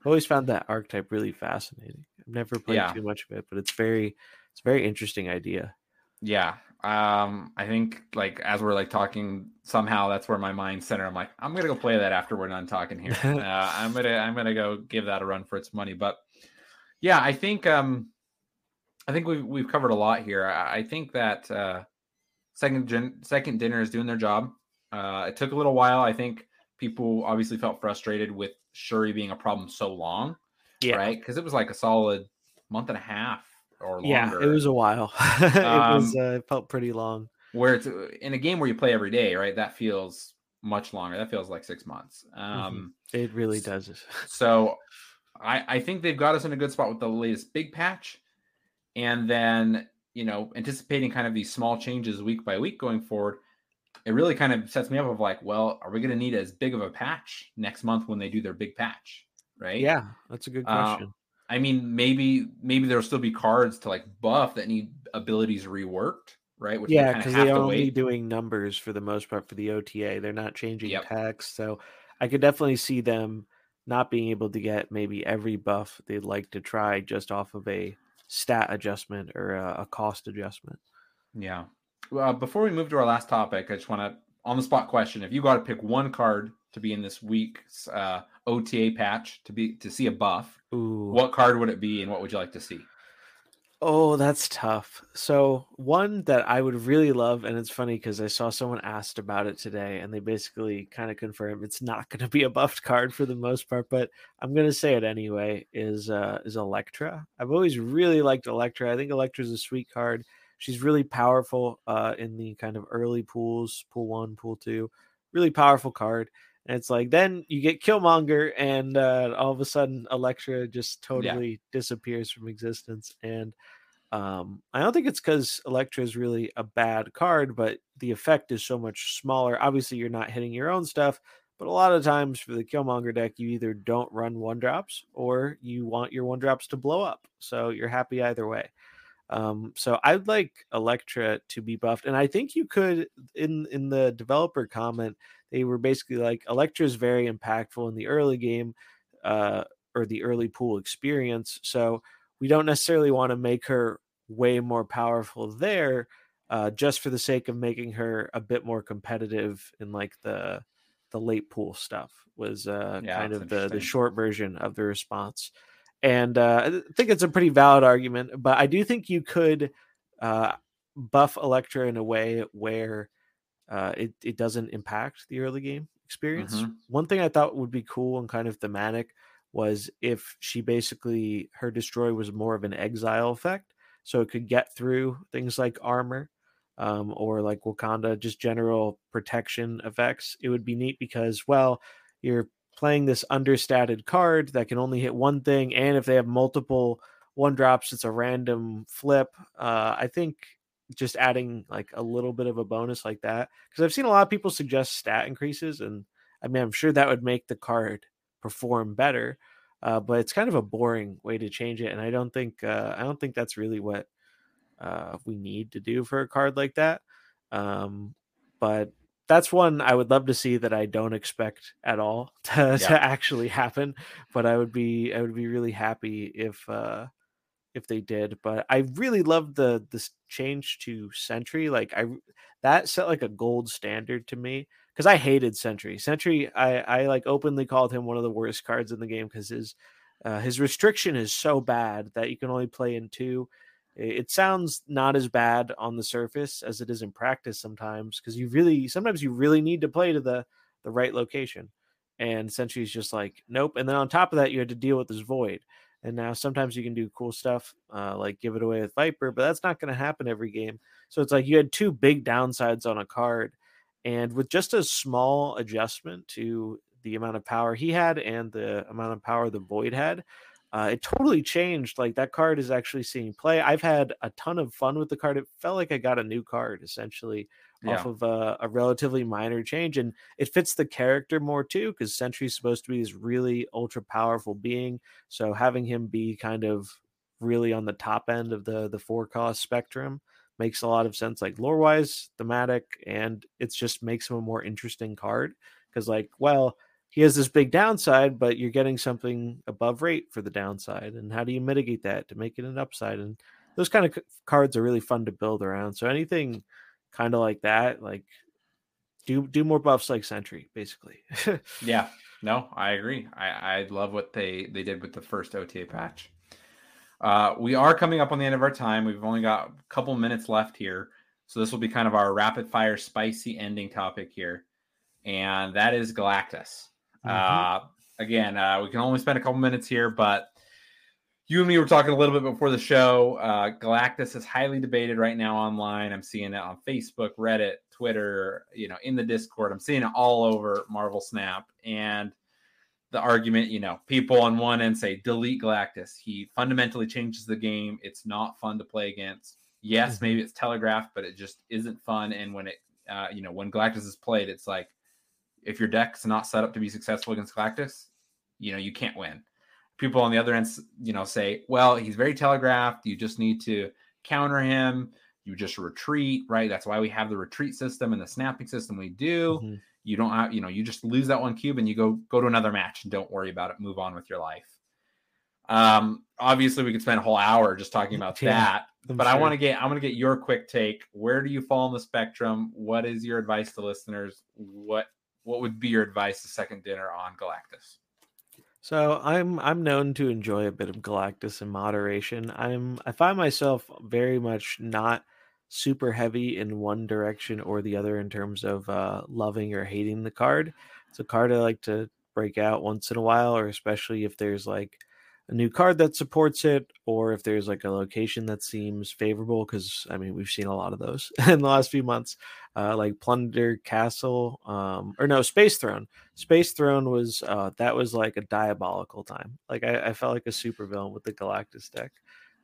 I've always found that archetype really fascinating. I've never played yeah. too much of it, but it's very it's a very interesting idea. Yeah. Um, I think like as we're like talking, somehow that's where my mind center. I'm like, I'm gonna go play that after we're done talking here. uh, I'm gonna I'm gonna go give that a run for its money. But yeah, I think um I think we've we've covered a lot here. I, I think that uh, second gen, second dinner is doing their job. Uh, it took a little while. I think people obviously felt frustrated with Shuri being a problem so long, yeah. right? Because it was like a solid month and a half or longer. Yeah, it was a while. it um, was uh, it felt pretty long. Where it's in a game where you play every day, right? That feels much longer. That feels like six months. Mm-hmm. Um, mm-hmm. It really does. so, I I think they've got us in a good spot with the latest big patch and then you know anticipating kind of these small changes week by week going forward it really kind of sets me up of like well are we going to need as big of a patch next month when they do their big patch right yeah that's a good uh, question i mean maybe maybe there'll still be cards to like buff that need abilities reworked right Which yeah because they are only wait. doing numbers for the most part for the ota they're not changing yep. text so i could definitely see them not being able to get maybe every buff they'd like to try just off of a stat adjustment or a, a cost adjustment. Yeah. Well, before we move to our last topic, I just want to on the spot question: If you got to pick one card to be in this week's uh, OTA patch to be to see a buff, Ooh. what card would it be, and what would you like to see? Oh, that's tough. So, one that I would really love, and it's funny because I saw someone asked about it today, and they basically kind of confirmed it's not going to be a buffed card for the most part, but I'm going to say it anyway. Is uh, is Elektra? I've always really liked Elektra. I think Elektra is a sweet card. She's really powerful uh, in the kind of early pools, pool one, pool two. Really powerful card. And it's like then you get Killmonger, and uh, all of a sudden Elektra just totally yeah. disappears from existence. And um, I don't think it's because Elektra is really a bad card, but the effect is so much smaller. Obviously, you're not hitting your own stuff, but a lot of times for the Killmonger deck, you either don't run one drops or you want your one drops to blow up. So you're happy either way. Um, so I'd like Elektra to be buffed, and I think you could in in the developer comment they were basically like Elektra is very impactful in the early game, uh, or the early pool experience. So we don't necessarily want to make her way more powerful there, uh, just for the sake of making her a bit more competitive in like the the late pool stuff was uh, yeah, kind of the the short version of the response and uh, I think it's a pretty valid argument. But I do think you could uh, buff Elektra in a way where uh, it it doesn't impact the early game experience. Mm-hmm. One thing I thought would be cool and kind of thematic was if she basically her destroy was more of an exile effect, so it could get through things like armor. Um, or like Wakanda, just general protection effects. It would be neat because, well, you're playing this understated card that can only hit one thing, and if they have multiple one drops, it's a random flip. Uh, I think just adding like a little bit of a bonus like that because I've seen a lot of people suggest stat increases, and I mean I'm sure that would make the card perform better. Uh, but it's kind of a boring way to change it, and I don't think uh, I don't think that's really what uh, we need to do for a card like that. Um, but that's one I would love to see that I don't expect at all to, yeah. to actually happen. But I would be I would be really happy if uh if they did. But I really love the this change to Sentry. Like I that set like a gold standard to me because I hated Sentry. Sentry I I like openly called him one of the worst cards in the game because his uh, his restriction is so bad that you can only play in two it sounds not as bad on the surface as it is in practice sometimes because you really sometimes you really need to play to the the right location. And Sentry's just like nope and then on top of that you had to deal with this void. And now sometimes you can do cool stuff uh, like give it away with viper but that's not going to happen every game. So it's like you had two big downsides on a card and with just a small adjustment to the amount of power he had and the amount of power the void had uh, it totally changed. Like that card is actually seeing play. I've had a ton of fun with the card. It felt like I got a new card essentially yeah. off of a, a, relatively minor change, and it fits the character more too because Sentry's supposed to be this really ultra powerful being. So having him be kind of really on the top end of the the four cost spectrum makes a lot of sense, like lore wise, thematic, and it just makes him a more interesting card because like well he has this big downside, but you're getting something above rate for the downside. And how do you mitigate that to make it an upside? And those kind of cards are really fun to build around. So anything kind of like that, like do do more buffs like Sentry, basically. yeah, no, I agree. I I love what they they did with the first OTA patch. Uh, we are coming up on the end of our time. We've only got a couple minutes left here, so this will be kind of our rapid fire, spicy ending topic here, and that is Galactus. Mm-hmm. Uh, again, uh, we can only spend a couple minutes here, but you and me were talking a little bit before the show. Uh, Galactus is highly debated right now online. I'm seeing it on Facebook, Reddit, Twitter, you know, in the Discord. I'm seeing it all over Marvel Snap. And the argument, you know, people on one end say delete Galactus. He fundamentally changes the game. It's not fun to play against. Yes, mm-hmm. maybe it's telegraphed, but it just isn't fun. And when it, uh, you know, when Galactus is played, it's like if your deck's not set up to be successful against Galactus, you know, you can't win. People on the other end, you know, say, well, he's very telegraphed. You just need to counter him. You just retreat, right? That's why we have the retreat system and the snapping system we do. Mm-hmm. You don't have, you know, you just lose that one cube and you go go to another match and don't worry about it. Move on with your life. Um, obviously, we could spend a whole hour just talking about yeah, that. I'm but sure. I want to get I want to get your quick take. Where do you fall on the spectrum? What is your advice to listeners? What what would be your advice to second dinner on Galactus? So I'm I'm known to enjoy a bit of Galactus in moderation. I'm I find myself very much not super heavy in one direction or the other in terms of uh, loving or hating the card. It's a card I like to break out once in a while, or especially if there's like a new card that supports it, or if there's like a location that seems favorable. Because I mean, we've seen a lot of those in the last few months, uh, like Plunder Castle, um, or no, Space Throne. Space Throne was uh, that was like a diabolical time. Like I, I felt like a super villain with the Galactus deck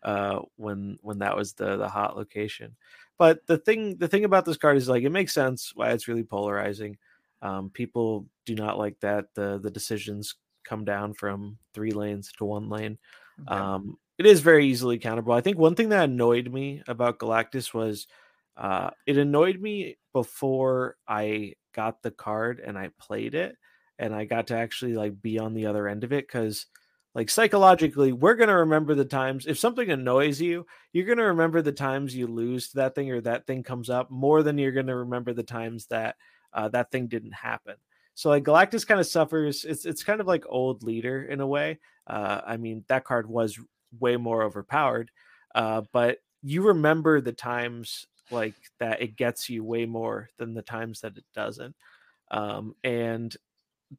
uh, when when that was the the hot location. But the thing the thing about this card is like it makes sense why it's really polarizing. Um, people do not like that the the decisions come down from three lanes to one lane. Okay. Um, it is very easily countable. I think one thing that annoyed me about Galactus was uh, it annoyed me before I got the card and I played it and I got to actually like be on the other end of it because like psychologically we're going to remember the times if something annoys you you're going to remember the times you lose to that thing or that thing comes up more than you're going to remember the times that uh, that thing didn't happen so like Galactus kind of suffers. It's it's kind of like old leader in a way. Uh, I mean that card was way more overpowered, uh, but you remember the times like that it gets you way more than the times that it doesn't. Um, and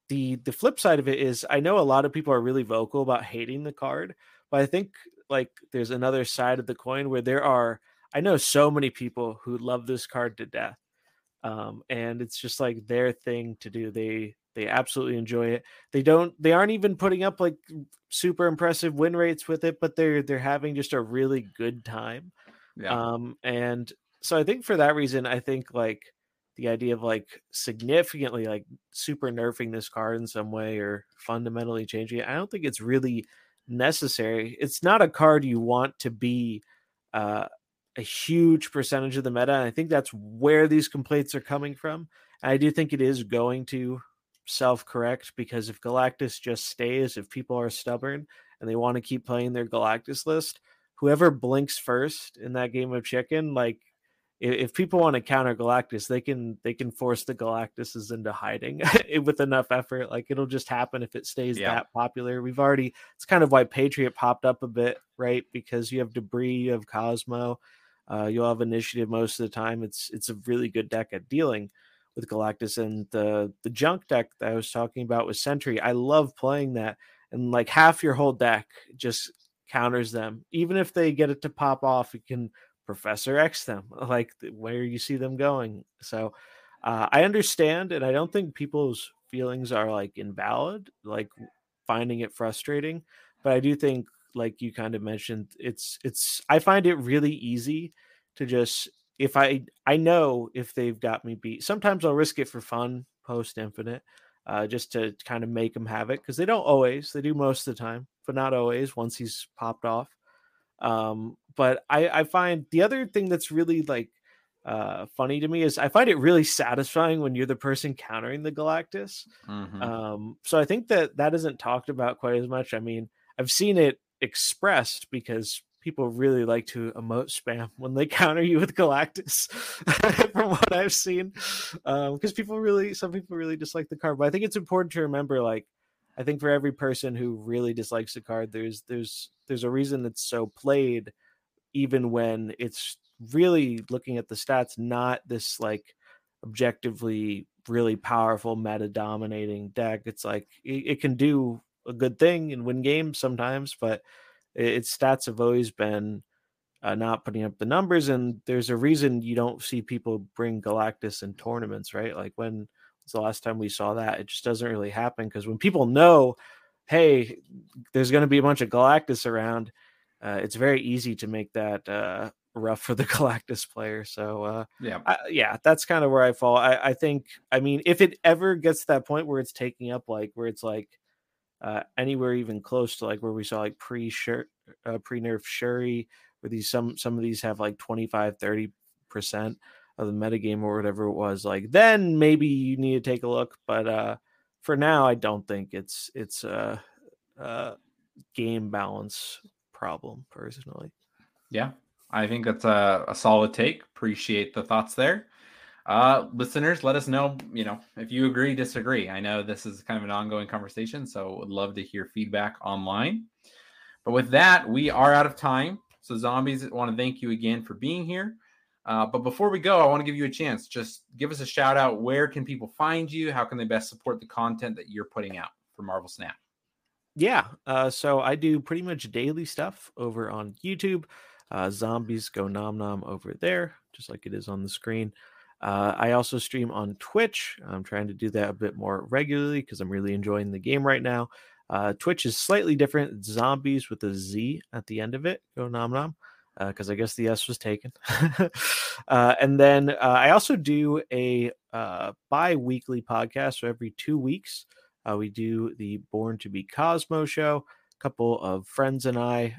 the the flip side of it is I know a lot of people are really vocal about hating the card, but I think like there's another side of the coin where there are I know so many people who love this card to death um, and it's just like their thing to do. They they absolutely enjoy it. They don't they aren't even putting up like super impressive win rates with it, but they're they're having just a really good time. Yeah. Um, and so I think for that reason, I think like the idea of like significantly like super nerfing this card in some way or fundamentally changing it, I don't think it's really necessary. It's not a card you want to be uh a huge percentage of the meta. And I think that's where these complaints are coming from. And I do think it is going to self correct because if Galactus just stays, if people are stubborn and they want to keep playing their Galactus list, whoever blinks first in that game of chicken, like if people want to counter Galactus, they can they can force the Galactuses into hiding with enough effort. Like it'll just happen if it stays yeah. that popular. We've already it's kind of why Patriot popped up a bit, right? Because you have Debrii, you have Cosmo, uh, you'll have initiative most of the time. It's it's a really good deck at dealing with Galactus and the the junk deck that I was talking about with Sentry. I love playing that, and like half your whole deck just counters them. Even if they get it to pop off, you can Professor X them like where you see them going. So uh, I understand, and I don't think people's feelings are like invalid, like finding it frustrating. But I do think like you kind of mentioned it's it's i find it really easy to just if i i know if they've got me beat sometimes i'll risk it for fun post infinite uh, just to kind of make them have it because they don't always they do most of the time but not always once he's popped off um but i i find the other thing that's really like uh funny to me is i find it really satisfying when you're the person countering the galactus mm-hmm. um so i think that that isn't talked about quite as much i mean i've seen it expressed because people really like to emote spam when they counter you with Galactus, from what I've seen. Um, because people really, some people really dislike the card. But I think it's important to remember, like, I think for every person who really dislikes the card, there's there's there's a reason it's so played, even when it's really looking at the stats, not this like objectively really powerful meta dominating deck. It's like it, it can do a good thing and win games sometimes, but its stats have always been uh, not putting up the numbers. And there's a reason you don't see people bring Galactus in tournaments, right? Like when was the last time we saw that? It just doesn't really happen because when people know, hey, there's going to be a bunch of Galactus around, uh, it's very easy to make that uh, rough for the Galactus player. So uh, yeah, I, yeah, that's kind of where I fall. I, I think, I mean, if it ever gets to that point where it's taking up like where it's like uh, anywhere even close to like where we saw like pre uh, pre nerf Shuri, where these some some of these have like 25 30 percent of the metagame or whatever it was like then maybe you need to take a look but uh for now i don't think it's it's uh uh game balance problem personally. Yeah, I think that's a, a solid take. Appreciate the thoughts there. Uh, listeners, let us know, you know, if you agree, disagree. I know this is kind of an ongoing conversation, so would love to hear feedback online. But with that, we are out of time. So, zombies, want to thank you again for being here. Uh, but before we go, I want to give you a chance. Just give us a shout out. Where can people find you? How can they best support the content that you're putting out for Marvel Snap? Yeah. Uh, so I do pretty much daily stuff over on YouTube. Uh, zombies go nom nom over there, just like it is on the screen. Uh, I also stream on Twitch. I'm trying to do that a bit more regularly because I'm really enjoying the game right now. Uh, Twitch is slightly different. Zombies with a Z at the end of it. Go nom nom. Because uh, I guess the S was taken. Uh, and then uh, I also do a uh, bi weekly podcast. So every two weeks, we do the Born to Be Cosmo show. A couple of friends and I,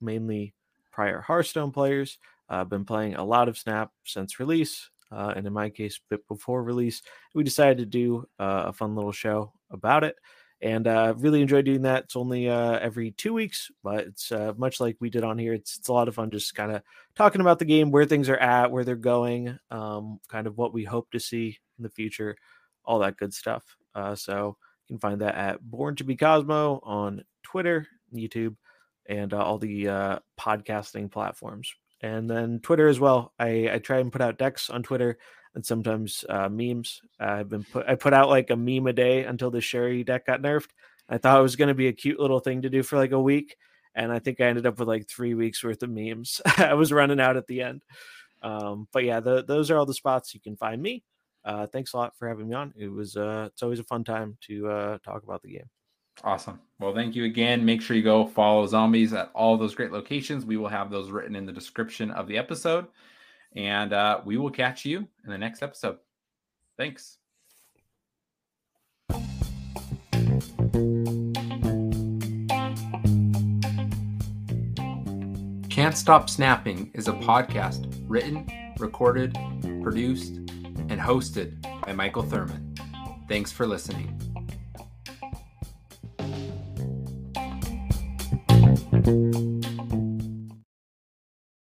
mainly prior Hearthstone players, I've been playing a lot of Snap since release uh, and in my case, before release. We decided to do uh, a fun little show about it, and uh, really enjoy doing that. It's only uh, every two weeks, but it's uh, much like we did on here. It's it's a lot of fun, just kind of talking about the game, where things are at, where they're going, um, kind of what we hope to see in the future, all that good stuff. Uh, so you can find that at Born to Be Cosmo on Twitter, YouTube, and all the podcasting platforms and then Twitter as well. I, I try and put out decks on Twitter and sometimes uh, memes. I've been put I put out like a meme a day until the Shuri deck got nerfed. I thought it was going to be a cute little thing to do for like a week, and I think I ended up with like three weeks worth of memes. I was running out at the end. Um, but yeah, the, those are all the spots you can find me. Uh, thanks a lot for having me on. It was uh, it's always a fun time to uh, talk about the game. Awesome. Well, thank you again. Make sure you go follow zombies at all those great locations. We will have those written in the description of the episode. And uh, we will catch you in the next episode. Thanks. Can't Stop Snapping is a podcast written, recorded, produced, and hosted by Michael Thurman. Thanks for listening.